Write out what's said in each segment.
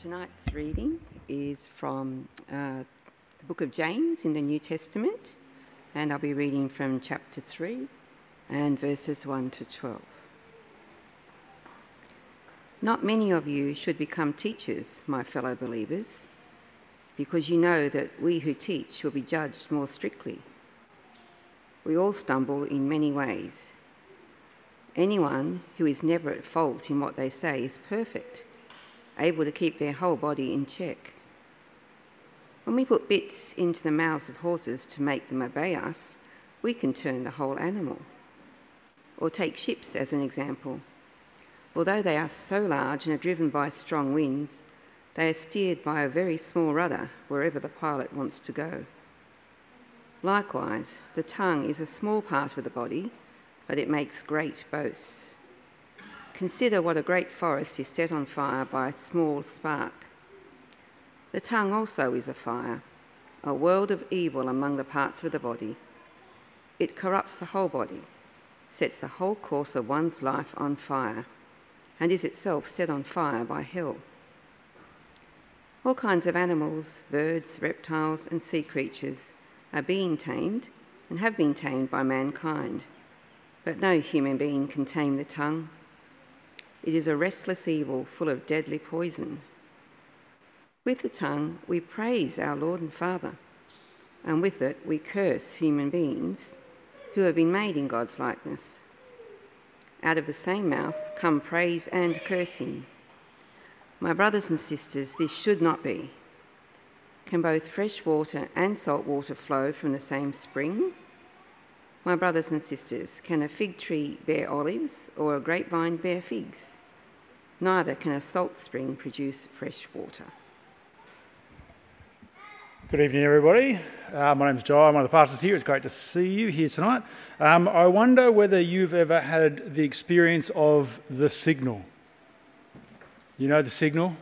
Tonight's reading is from uh, the book of James in the New Testament, and I'll be reading from chapter 3 and verses 1 to 12. Not many of you should become teachers, my fellow believers, because you know that we who teach will be judged more strictly. We all stumble in many ways. Anyone who is never at fault in what they say is perfect able to keep their whole body in check. When we put bits into the mouths of horses to make them obey us, we can turn the whole animal. Or take ships as an example. Although they are so large and are driven by strong winds, they are steered by a very small rudder wherever the pilot wants to go. Likewise, the tongue is a small part of the body, but it makes great boasts. Consider what a great forest is set on fire by a small spark. The tongue also is a fire, a world of evil among the parts of the body. It corrupts the whole body, sets the whole course of one's life on fire, and is itself set on fire by hell. All kinds of animals, birds, reptiles, and sea creatures are being tamed and have been tamed by mankind, but no human being can tame the tongue it is a restless evil full of deadly poison. With the tongue, we praise our Lord and Father, and with it, we curse human beings who have been made in God's likeness. Out of the same mouth come praise and cursing. My brothers and sisters, this should not be. Can both fresh water and salt water flow from the same spring? My brothers and sisters, can a fig tree bear olives or a grapevine bear figs? Neither can a salt spring produce fresh water. Good evening, everybody. Uh, my name's Joe. I'm one of the pastors here. It's great to see you here tonight. Um, I wonder whether you've ever had the experience of the signal. You know the signal?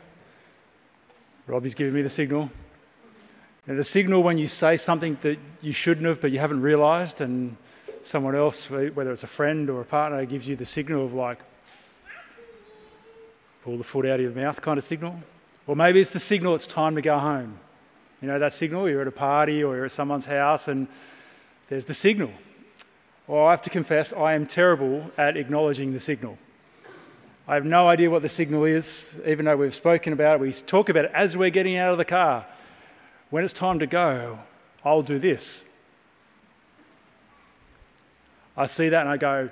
Robbie's giving me the signal. The signal when you say something that you shouldn't have, but you haven't realised, and someone else, whether it's a friend or a partner, gives you the signal of like, pull the foot out of your mouth kind of signal. Or maybe it's the signal it's time to go home. You know that signal? You're at a party or you're at someone's house and there's the signal. Well, I have to confess, I am terrible at acknowledging the signal. I have no idea what the signal is, even though we've spoken about it. We talk about it as we're getting out of the car. When it's time to go, I'll do this. I see that and I go,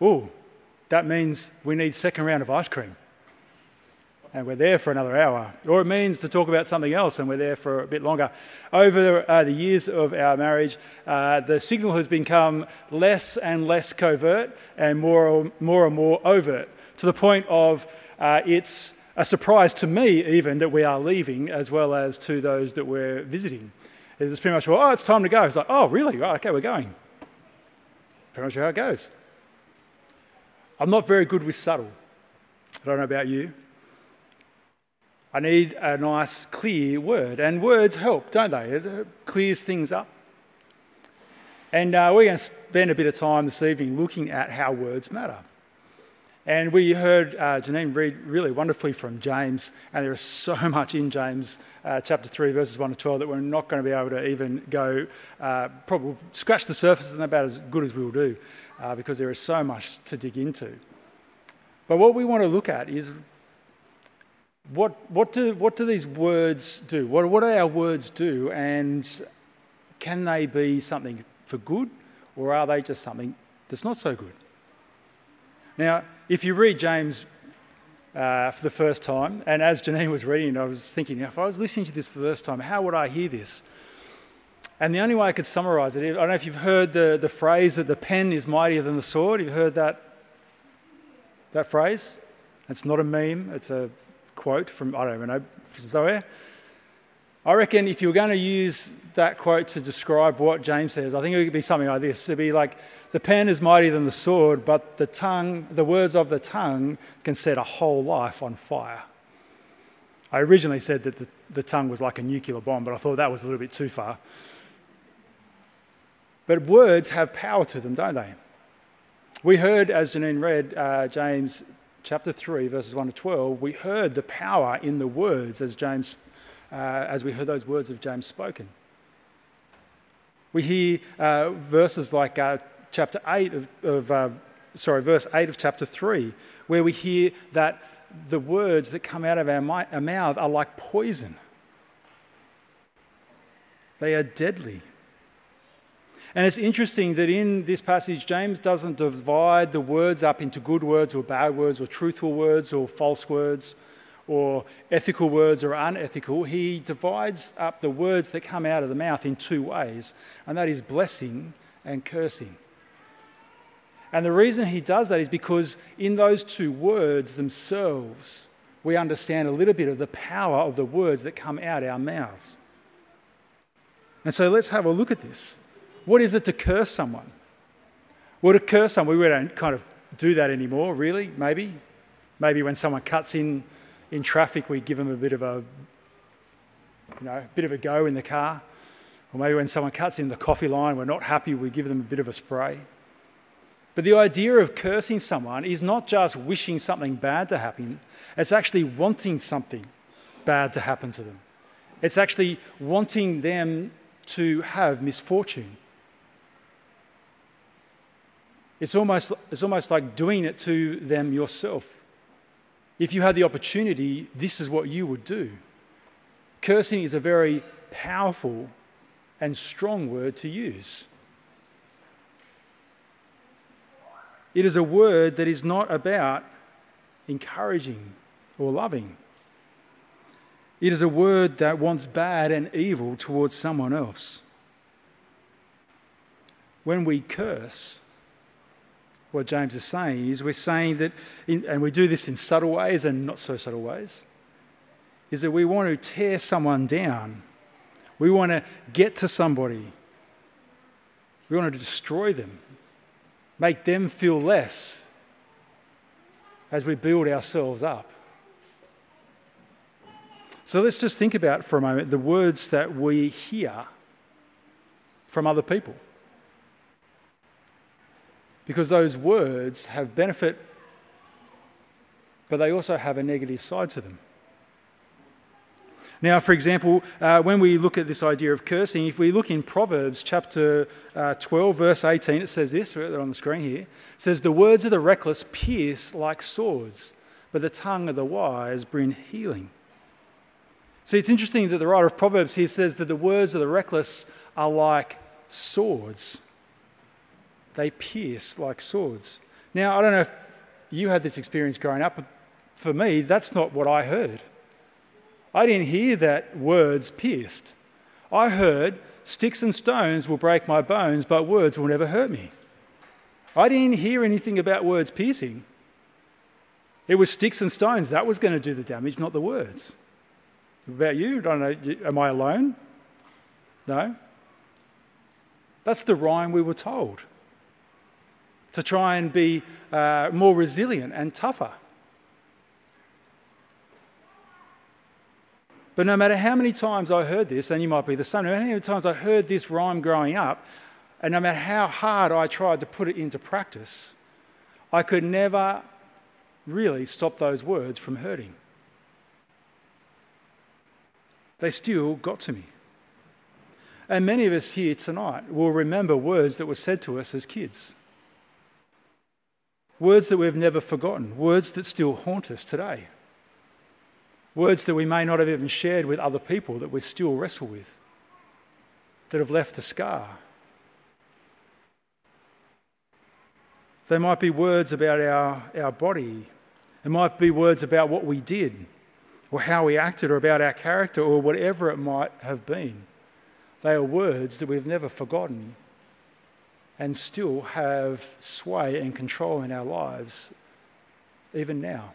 oh, that means we need second round of ice cream and we're there for another hour. Or it means to talk about something else and we're there for a bit longer. Over uh, the years of our marriage, uh, the signal has become less and less covert and more, more and more overt to the point of uh, it's a surprise to me, even, that we are leaving as well as to those that we're visiting. It's pretty much, well, oh, it's time to go. It's like, oh, really? Right, okay, we're going. Pretty much how it goes. I'm not very good with subtle. I don't know about you. I need a nice, clear word. And words help, don't they? It clears things up. And uh, we're going to spend a bit of time this evening looking at how words matter. And we heard uh, Janine read really wonderfully from James, and there is so much in James uh, chapter 3, verses 1 to 12, that we're not going to be able to even go, uh, probably scratch the surface and about as good as we'll do, uh, because there is so much to dig into. But what we want to look at is what, what, do, what do these words do? What, what do our words do? And can they be something for good or are they just something that's not so good? Now, if you read James uh, for the first time, and as Janine was reading, I was thinking, if I was listening to this for the first time, how would I hear this? And the only way I could summarize it, I don't know if you've heard the, the phrase that the pen is mightier than the sword. You've heard that, that phrase? It's not a meme, it's a quote from, I don't know, from somewhere. I reckon if you were going to use that quote to describe what James says, I think it would be something like this. It'd be like, the pen is mightier than the sword, but the tongue, the words of the tongue can set a whole life on fire. I originally said that the, the tongue was like a nuclear bomb, but I thought that was a little bit too far. But words have power to them, don't they? We heard, as Janine read, uh, James chapter 3, verses 1 to 12, we heard the power in the words as James, uh, as we heard those words of James spoken. We hear uh, verses like uh, chapter 8 of, of uh, sorry, verse 8 of chapter 3, where we hear that the words that come out of our, mi- our mouth are like poison. They are deadly. And it's interesting that in this passage, James doesn't divide the words up into good words or bad words or truthful words or false words or ethical words or unethical. He divides up the words that come out of the mouth in two ways, and that is blessing and cursing. And the reason he does that is because in those two words themselves, we understand a little bit of the power of the words that come out our mouths. And so let's have a look at this. What is it to curse someone? Well, to curse someone, we don't kind of do that anymore, really, maybe. Maybe when someone cuts in in traffic, we give them a bit of a, you know, a bit of a go in the car. Or maybe when someone cuts in the coffee line, we're not happy, we give them a bit of a spray. But the idea of cursing someone is not just wishing something bad to happen, it's actually wanting something bad to happen to them. It's actually wanting them to have misfortune. It's almost, it's almost like doing it to them yourself. If you had the opportunity, this is what you would do. Cursing is a very powerful and strong word to use. It is a word that is not about encouraging or loving. It is a word that wants bad and evil towards someone else. When we curse, what James is saying is we're saying that, in, and we do this in subtle ways and not so subtle ways, is that we want to tear someone down. We want to get to somebody. We want to destroy them, make them feel less as we build ourselves up. So let's just think about for a moment the words that we hear from other people because those words have benefit, but they also have a negative side to them. Now, for example, uh, when we look at this idea of cursing, if we look in Proverbs chapter uh, 12, verse 18, it says this, on the screen here. It says, The words of the reckless pierce like swords, but the tongue of the wise bring healing. See, it's interesting that the writer of Proverbs here says that the words of the reckless are like swords they pierce like swords. Now, I don't know if you had this experience growing up, but for me, that's not what I heard. I didn't hear that words pierced. I heard sticks and stones will break my bones, but words will never hurt me. I didn't hear anything about words piercing. It was sticks and stones that was going to do the damage, not the words. About you? I don't know. Am I alone? No. That's the rhyme we were told to try and be uh, more resilient and tougher. But no matter how many times I heard this, and you might be the same, no matter how many times I heard this rhyme growing up, and no matter how hard I tried to put it into practice, I could never really stop those words from hurting. They still got to me. And many of us here tonight will remember words that were said to us as kids. Words that we've never forgotten, words that still haunt us today. Words that we may not have even shared with other people that we still wrestle with, that have left a scar. They might be words about our, our body. It might be words about what we did, or how we acted, or about our character, or whatever it might have been. They are words that we've never forgotten and still have sway and control in our lives, even now.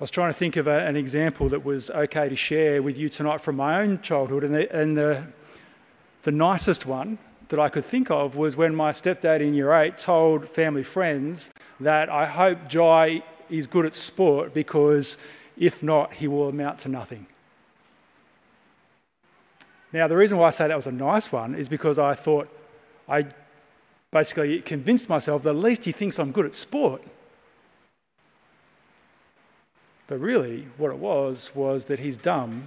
I was trying to think of a, an example that was okay to share with you tonight from my own childhood, and, the, and the, the nicest one that I could think of was when my stepdad in year eight told family friends that I hope Jai is good at sport because if not, he will amount to nothing. Now, the reason why I say that was a nice one is because I thought, I, basically convinced myself that at least he thinks I'm good at sport. But really, what it was, was that he's dumb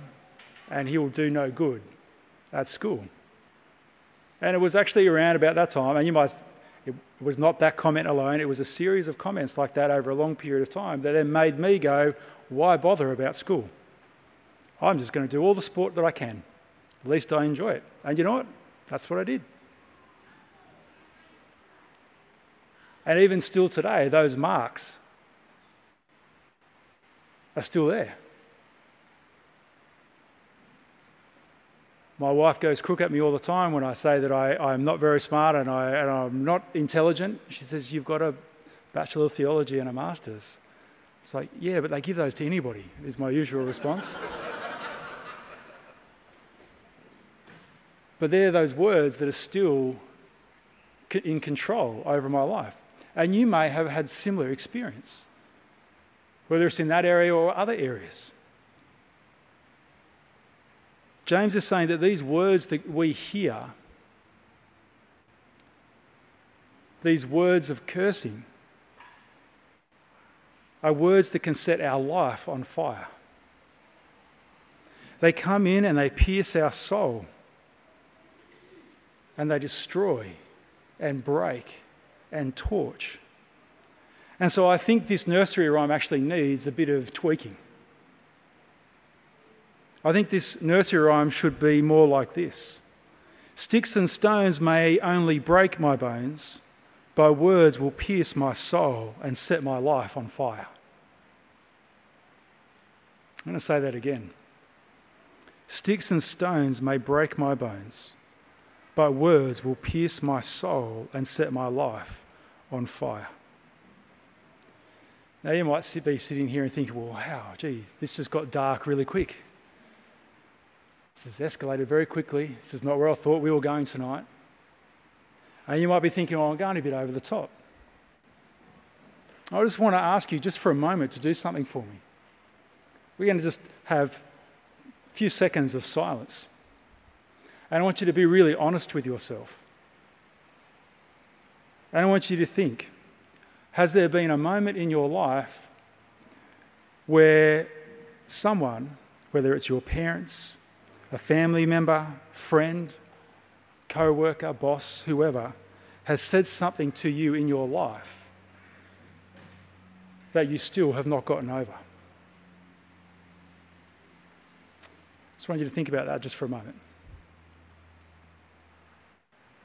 and he will do no good at school. And it was actually around about that time, and you might, it was not that comment alone, it was a series of comments like that over a long period of time that then made me go, why bother about school? I'm just going to do all the sport that I can. At least I enjoy it. And you know what? That's what I did. And even still today, those marks are still there. My wife goes crook at me all the time when I say that I, am not very smart and, I, and I'm not intelligent. She says, You've got a Bachelor of Theology and a Master's. It's like, Yeah, but they give those to anybody, is my usual response. But they're those words that are still in control over my life. And you may have had similar experience, whether it's in that area or other areas. James is saying that these words that we hear, these words of cursing, are words that can set our life on fire. They come in and they pierce our soul and they destroy and break and torch. And so I think this nursery rhyme actually needs a bit of tweaking. I think this nursery rhyme should be more like this Sticks and stones may only break my bones, but words will pierce my soul and set my life on fire. I'm going to say that again. Sticks and stones may break my bones, but words will pierce my soul and set my life on fire. Now, you might be sitting here and thinking, well, how? geez, this just got dark really quick. This has escalated very quickly. This is not where I thought we were going tonight. And you might be thinking, oh, I'm going a bit over the top. I just want to ask you, just for a moment, to do something for me. We're going to just have a few seconds of silence. And I want you to be really honest with yourself. And I want you to think has there been a moment in your life where someone, whether it's your parents, a family member, friend, co worker, boss, whoever, has said something to you in your life that you still have not gotten over. I just want you to think about that just for a moment.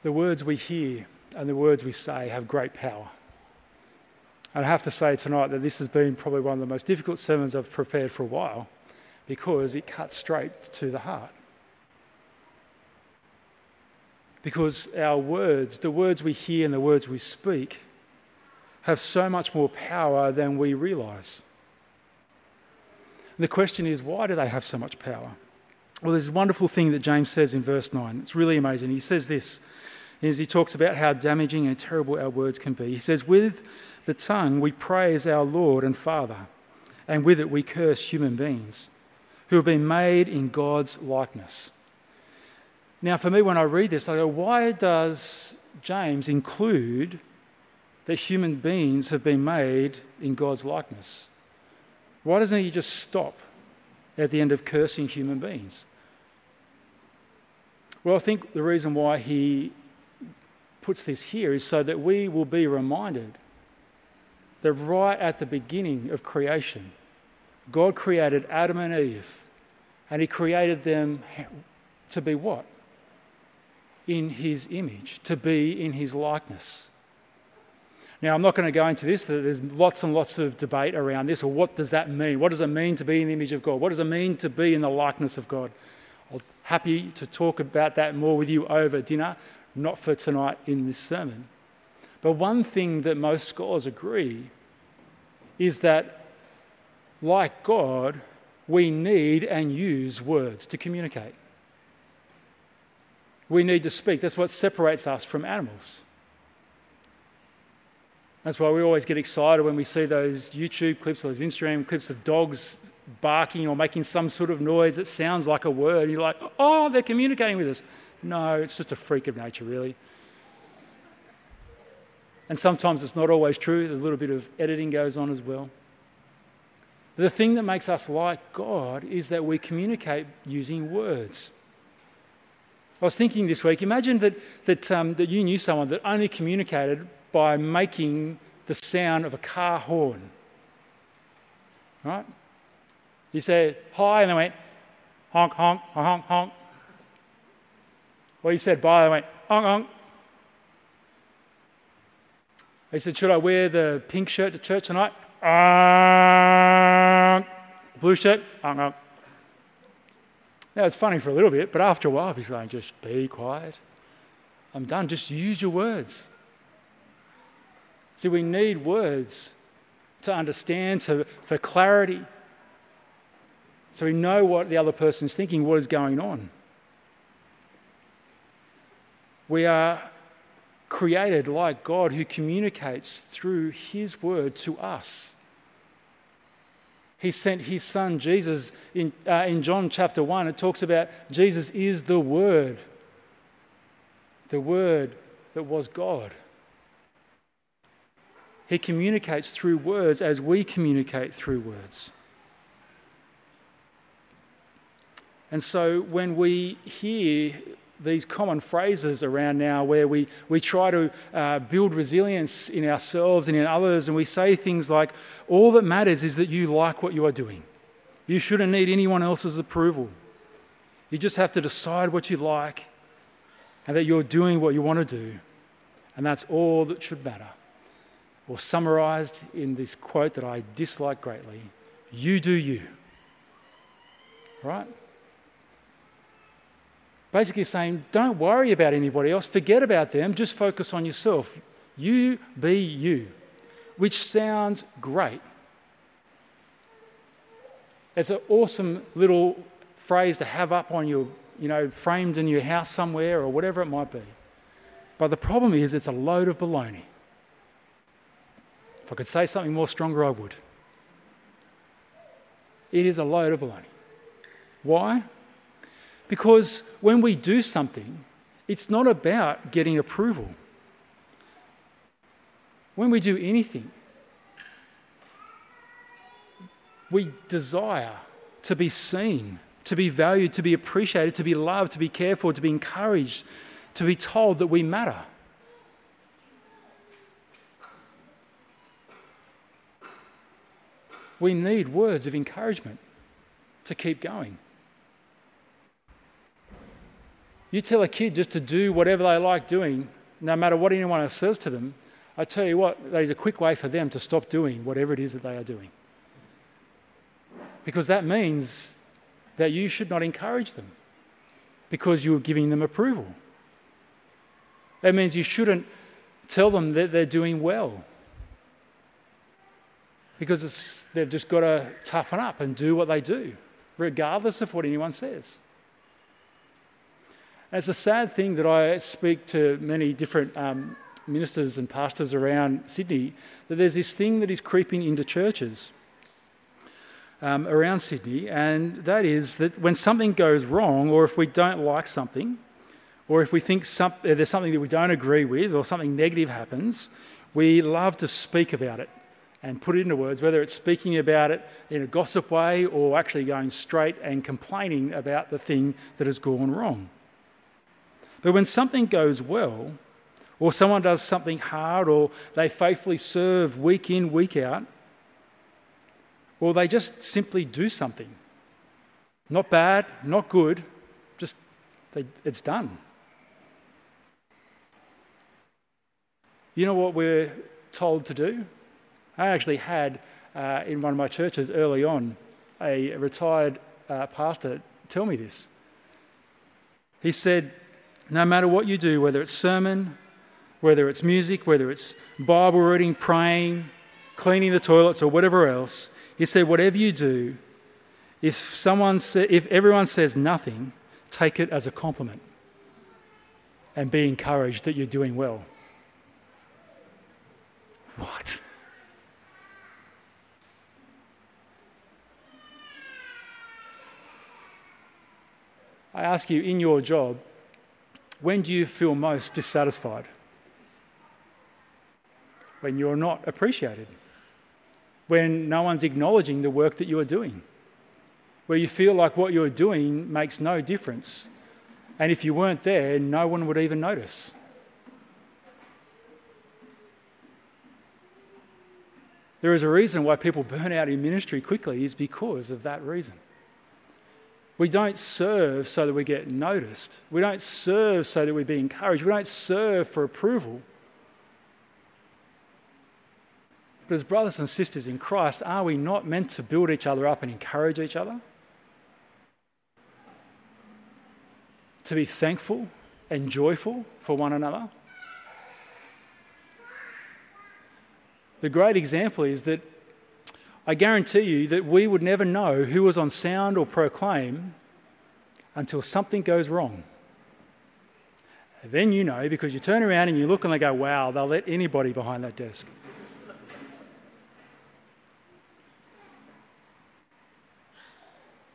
The words we hear and the words we say have great power. And I have to say tonight that this has been probably one of the most difficult sermons I've prepared for a while because it cuts straight to the heart. Because our words, the words we hear and the words we speak, have so much more power than we realize. The question is, why do they have so much power? Well, there's a wonderful thing that James says in verse 9. It's really amazing. He says this as he talks about how damaging and terrible our words can be. He says, With the tongue we praise our Lord and Father, and with it we curse human beings who have been made in God's likeness. Now, for me, when I read this, I go, why does James include that human beings have been made in God's likeness? Why doesn't he just stop at the end of cursing human beings? Well, I think the reason why he puts this here is so that we will be reminded that right at the beginning of creation, God created Adam and Eve, and he created them to be what? in his image, to be in his likeness. Now, I'm not going to go into this, there's lots and lots of debate around this, or what does that mean? What does it mean to be in the image of God? What does it mean to be in the likeness of God? I'm happy to talk about that more with you over dinner, not for tonight in this sermon. But one thing that most scholars agree is that, like God, we need and use words to communicate we need to speak. That's what separates us from animals. That's why we always get excited when we see those YouTube clips or those Instagram clips of dogs barking or making some sort of noise that sounds like a word. You're like, oh, they're communicating with us. No, it's just a freak of nature, really. And sometimes it's not always true, a little bit of editing goes on as well. But the thing that makes us like God is that we communicate using words. I was thinking this week imagine that, that, um, that you knew someone that only communicated by making the sound of a car horn. Right? You said hi, and they went honk, honk, honk, honk. Well, he said bye, they went honk, honk. He said, Should I wear the pink shirt to church tonight? Uh, blue shirt? Honk, honk. Now, it's funny for a little bit, but after a while, he's going, Just be quiet. I'm done. Just use your words. See, we need words to understand, to, for clarity, so we know what the other person is thinking, what is going on. We are created like God who communicates through His word to us. He sent His Son Jesus in, uh, in John chapter 1. It talks about Jesus is the Word, the Word that was God. He communicates through words as we communicate through words. And so when we hear these common phrases around now where we, we try to uh, build resilience in ourselves and in others, and we say things like, All that matters is that you like what you are doing. You shouldn't need anyone else's approval. You just have to decide what you like and that you're doing what you want to do. And that's all that should matter. Or summarized in this quote that I dislike greatly you do you. Right? Basically, saying, don't worry about anybody else, forget about them, just focus on yourself. You be you, which sounds great. It's an awesome little phrase to have up on your, you know, framed in your house somewhere or whatever it might be. But the problem is, it's a load of baloney. If I could say something more stronger, I would. It is a load of baloney. Why? Because when we do something, it's not about getting approval. When we do anything, we desire to be seen, to be valued, to be appreciated, to be loved, to be cared for, to be encouraged, to be told that we matter. We need words of encouragement to keep going. You tell a kid just to do whatever they like doing, no matter what anyone else says to them, I tell you what, that is a quick way for them to stop doing whatever it is that they are doing. Because that means that you should not encourage them because you're giving them approval. That means you shouldn't tell them that they're doing well because they've just got to toughen up and do what they do, regardless of what anyone says. And it's a sad thing that I speak to many different um, ministers and pastors around Sydney that there's this thing that is creeping into churches um, around Sydney, and that is that when something goes wrong, or if we don't like something, or if we think some, there's something that we don't agree with, or something negative happens, we love to speak about it and put it into words, whether it's speaking about it in a gossip way or actually going straight and complaining about the thing that has gone wrong. But when something goes well, or someone does something hard, or they faithfully serve week in, week out, or they just simply do something. Not bad, not good, just they, it's done. You know what we're told to do? I actually had uh, in one of my churches early on a retired uh, pastor tell me this. He said, no matter what you do, whether it's sermon, whether it's music, whether it's Bible reading, praying, cleaning the toilets, or whatever else, he said, whatever you do, if, someone sa- if everyone says nothing, take it as a compliment and be encouraged that you're doing well. What? I ask you, in your job, when do you feel most dissatisfied? when you're not appreciated, when no one's acknowledging the work that you are doing, where you feel like what you're doing makes no difference. And if you weren't there, no one would even notice. There is a reason why people burn out in ministry quickly, is because of that reason. We don't serve so that we get noticed. We don't serve so that we be encouraged. We don't serve for approval. But as brothers and sisters in Christ, are we not meant to build each other up and encourage each other? To be thankful and joyful for one another? The great example is that I guarantee you that we would never know who was on sound or proclaim until something goes wrong. And then you know because you turn around and you look and they go, wow, they'll let anybody behind that desk.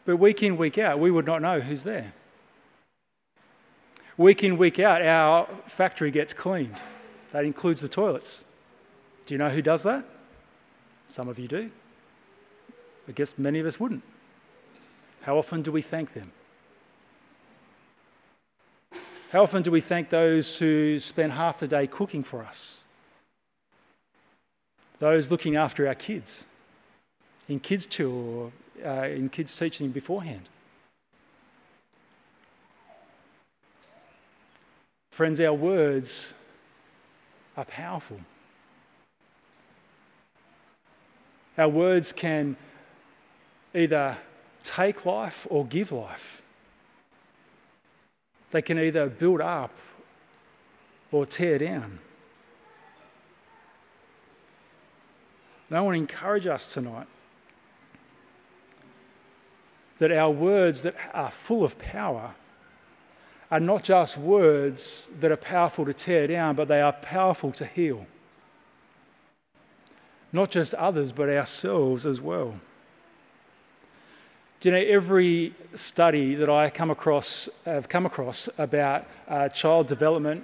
But week in, week out, we would not know who's there. Week in, week out, our factory gets cleaned. That includes the toilets. Do you know who does that? Some of you do. I guess many of us wouldn't. How often do we thank them? How often do we thank those who spend half the day cooking for us? Those looking after our kids in kids' chill or uh, in kids' teaching beforehand. Friends, our words are powerful. Our words can either take life or give life. They can either build up or tear down. And I want to encourage us tonight that our words that are full of power are not just words that are powerful to tear down, but they are powerful to heal not just others, but ourselves as well. Do you know, every study that I come across, have come across about uh, child development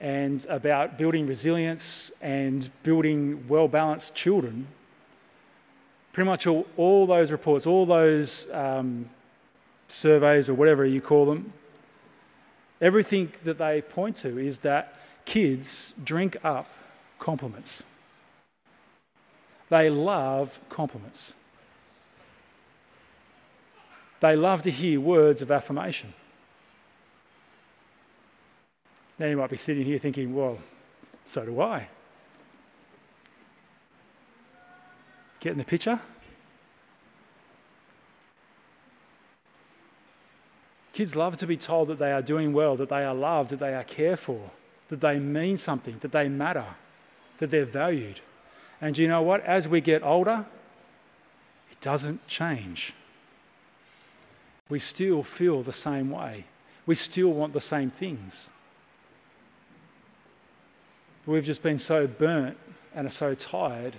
and about building resilience and building well balanced children, pretty much all, all those reports, all those um, surveys or whatever you call them, everything that they point to is that kids drink up compliments. They love compliments. They love to hear words of affirmation. Now you might be sitting here thinking, well, so do I. Getting the picture? Kids love to be told that they are doing well, that they are loved, that they are cared for, that they mean something, that they matter, that they're valued. And you know what? As we get older, it doesn't change. We still feel the same way. We still want the same things. We've just been so burnt and are so tired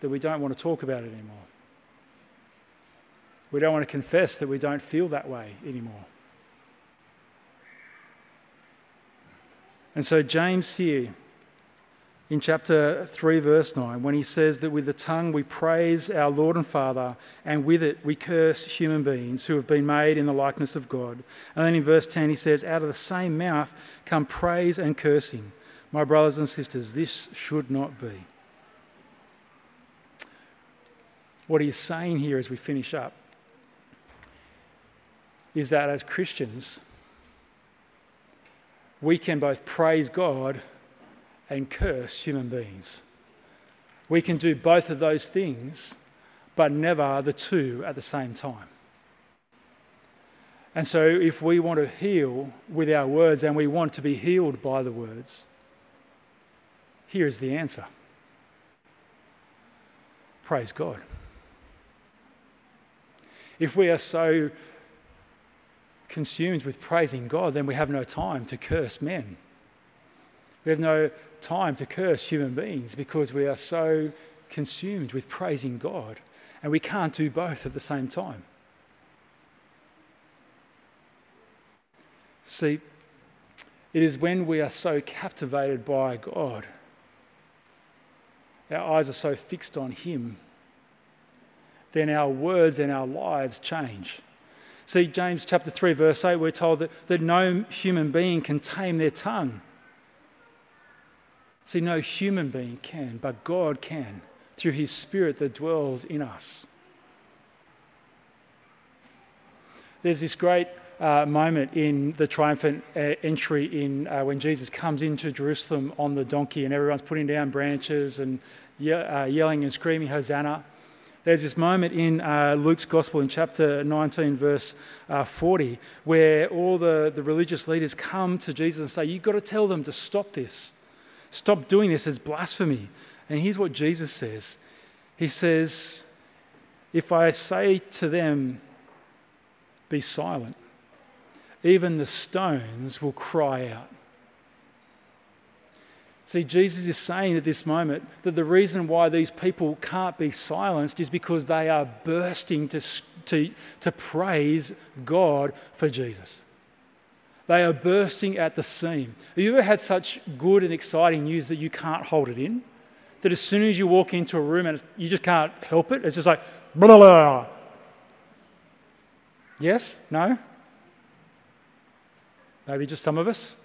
that we don't want to talk about it anymore. We don't want to confess that we don't feel that way anymore. And so, James here in chapter 3, verse 9, when he says that with the tongue we praise our Lord and Father, and with it we curse human beings who have been made in the likeness of God. And then in verse 10, he says, Out of the same mouth come praise and cursing. My brothers and sisters, this should not be. What he's saying here as we finish up is that as Christians, we can both praise God and curse human beings. We can do both of those things, but never the two at the same time. And so, if we want to heal with our words and we want to be healed by the words, here's the answer praise God. If we are so consumed with praising God, then we have no time to curse men. We have no time to curse human beings because we are so consumed with praising God. And we can't do both at the same time. See, it is when we are so captivated by God our eyes are so fixed on Him, then our words and our lives change. See, James chapter 3, verse 8, we're told that, that no human being can tame their tongue. See, no human being can, but God can through His Spirit that dwells in us. There's this great uh, moment in the triumphant uh, entry in uh, when Jesus comes into Jerusalem on the donkey and everyone's putting down branches and ye- uh, yelling and screaming Hosanna. There's this moment in uh, Luke's Gospel in chapter 19, verse uh, 40, where all the, the religious leaders come to Jesus and say, You've got to tell them to stop this. Stop doing this as blasphemy. And here's what Jesus says He says, If I say to them, Be silent, even the stones will cry out. See, Jesus is saying at this moment that the reason why these people can't be silenced is because they are bursting to, to, to praise God for Jesus. They are bursting at the seam. Have you ever had such good and exciting news that you can't hold it in? That as soon as you walk into a room and you just can't help it, it's just like, blah, blah. Yes? No? Maybe just some of us?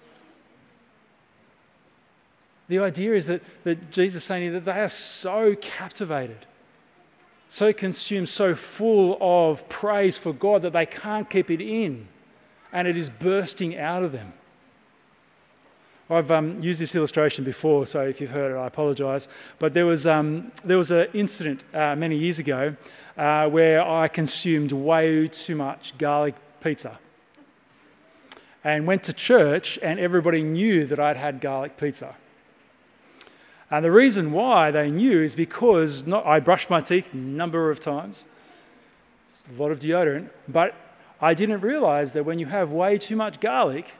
The idea is that, that Jesus is saying that they are so captivated, so consumed, so full of praise for God that they can't keep it in and it is bursting out of them. I've um, used this illustration before, so if you've heard it, I apologise. But there was, um, there was an incident uh, many years ago uh, where I consumed way too much garlic pizza. And went to church, and everybody knew that I'd had garlic pizza. And the reason why they knew is because not, I brushed my teeth a number of times, a lot of deodorant, but I didn't realize that when you have way too much garlic,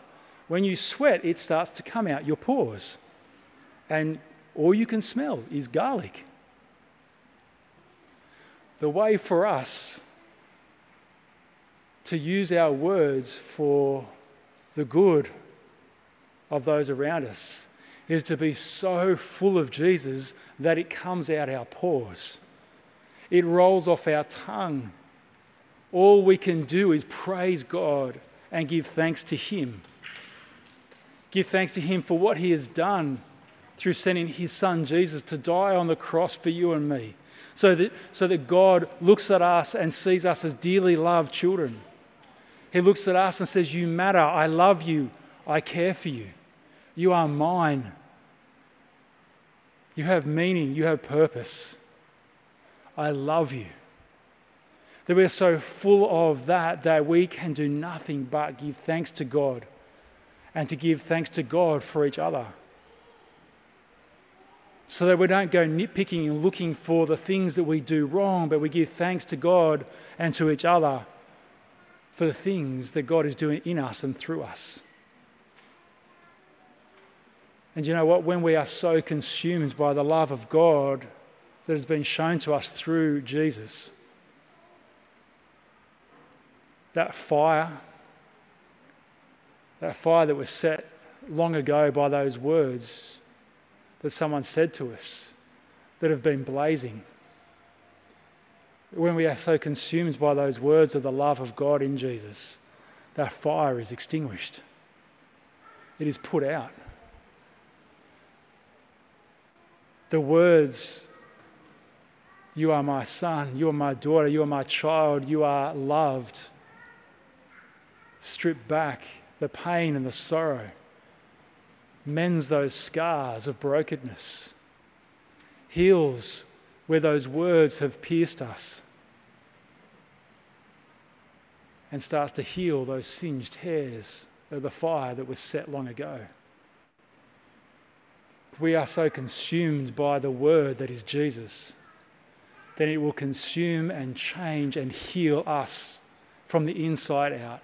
when you sweat, it starts to come out your pores. And all you can smell is garlic. The way for us to use our words for the good of those around us is to be so full of Jesus that it comes out our pores. It rolls off our tongue. All we can do is praise God and give thanks to Him. Give thanks to Him for what He has done through sending His Son Jesus to die on the cross for you and me, so that, so that God looks at us and sees us as dearly loved children. He looks at us and says, You matter. I love you. I care for you. You are mine. You have meaning. You have purpose. I love you. That we're so full of that that we can do nothing but give thanks to God and to give thanks to God for each other. So that we don't go nitpicking and looking for the things that we do wrong, but we give thanks to God and to each other for the things that God is doing in us and through us. And you know what? When we are so consumed by the love of God that has been shown to us through Jesus, that fire, that fire that was set long ago by those words that someone said to us that have been blazing. When we are so consumed by those words of the love of God in Jesus, that fire is extinguished. It is put out. the words, You are my son, you are my daughter, you are my child, you are loved, strip back the pain and the sorrow, mends those scars of brokenness, heals where those words have pierced us, and starts to heal those singed hairs of the fire that was set long ago we are so consumed by the word that is Jesus, then it will consume and change and heal us from the inside out.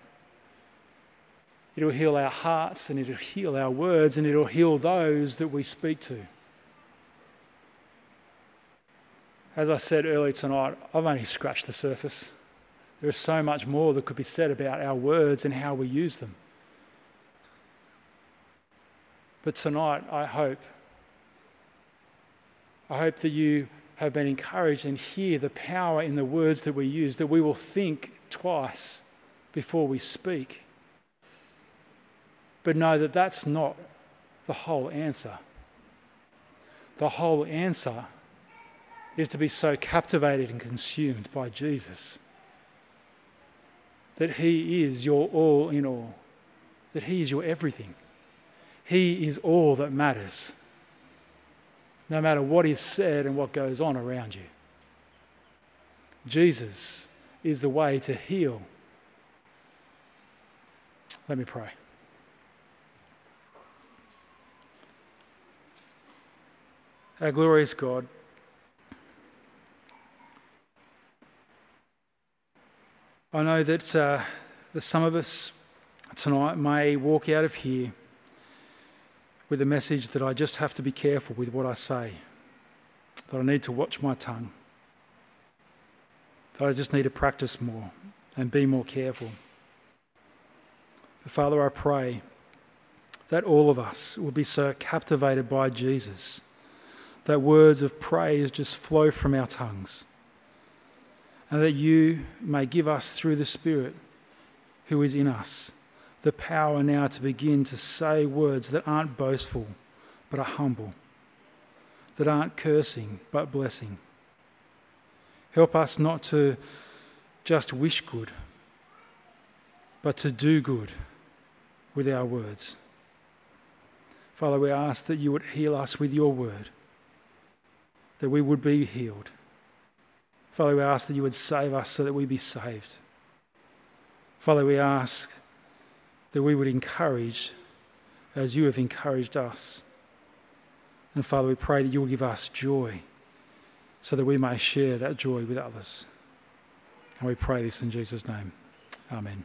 It'll heal our hearts and it'll heal our words and it'll heal those that we speak to. As I said earlier tonight, I've only scratched the surface. There is so much more that could be said about our words and how we use them. But tonight, I hope I hope that you have been encouraged and hear the power in the words that we use, that we will think twice before we speak. But know that that's not the whole answer. The whole answer is to be so captivated and consumed by Jesus that He is your all in all, that He is your everything. He is all that matters, no matter what is said and what goes on around you. Jesus is the way to heal. Let me pray. Our glorious God, I know that, uh, that some of us tonight may walk out of here with a message that I just have to be careful with what I say, that I need to watch my tongue, that I just need to practice more and be more careful. But Father, I pray that all of us will be so captivated by Jesus that words of praise just flow from our tongues and that you may give us through the Spirit who is in us the power now to begin to say words that aren't boastful but are humble, that aren't cursing but blessing. Help us not to just wish good, but to do good with our words. Father, we ask that you would heal us with your word, that we would be healed Father, we ask that you would save us so that we be saved. Father, we ask that we would encourage as you have encouraged us. And Father, we pray that you will give us joy so that we may share that joy with others. And we pray this in Jesus' name. Amen.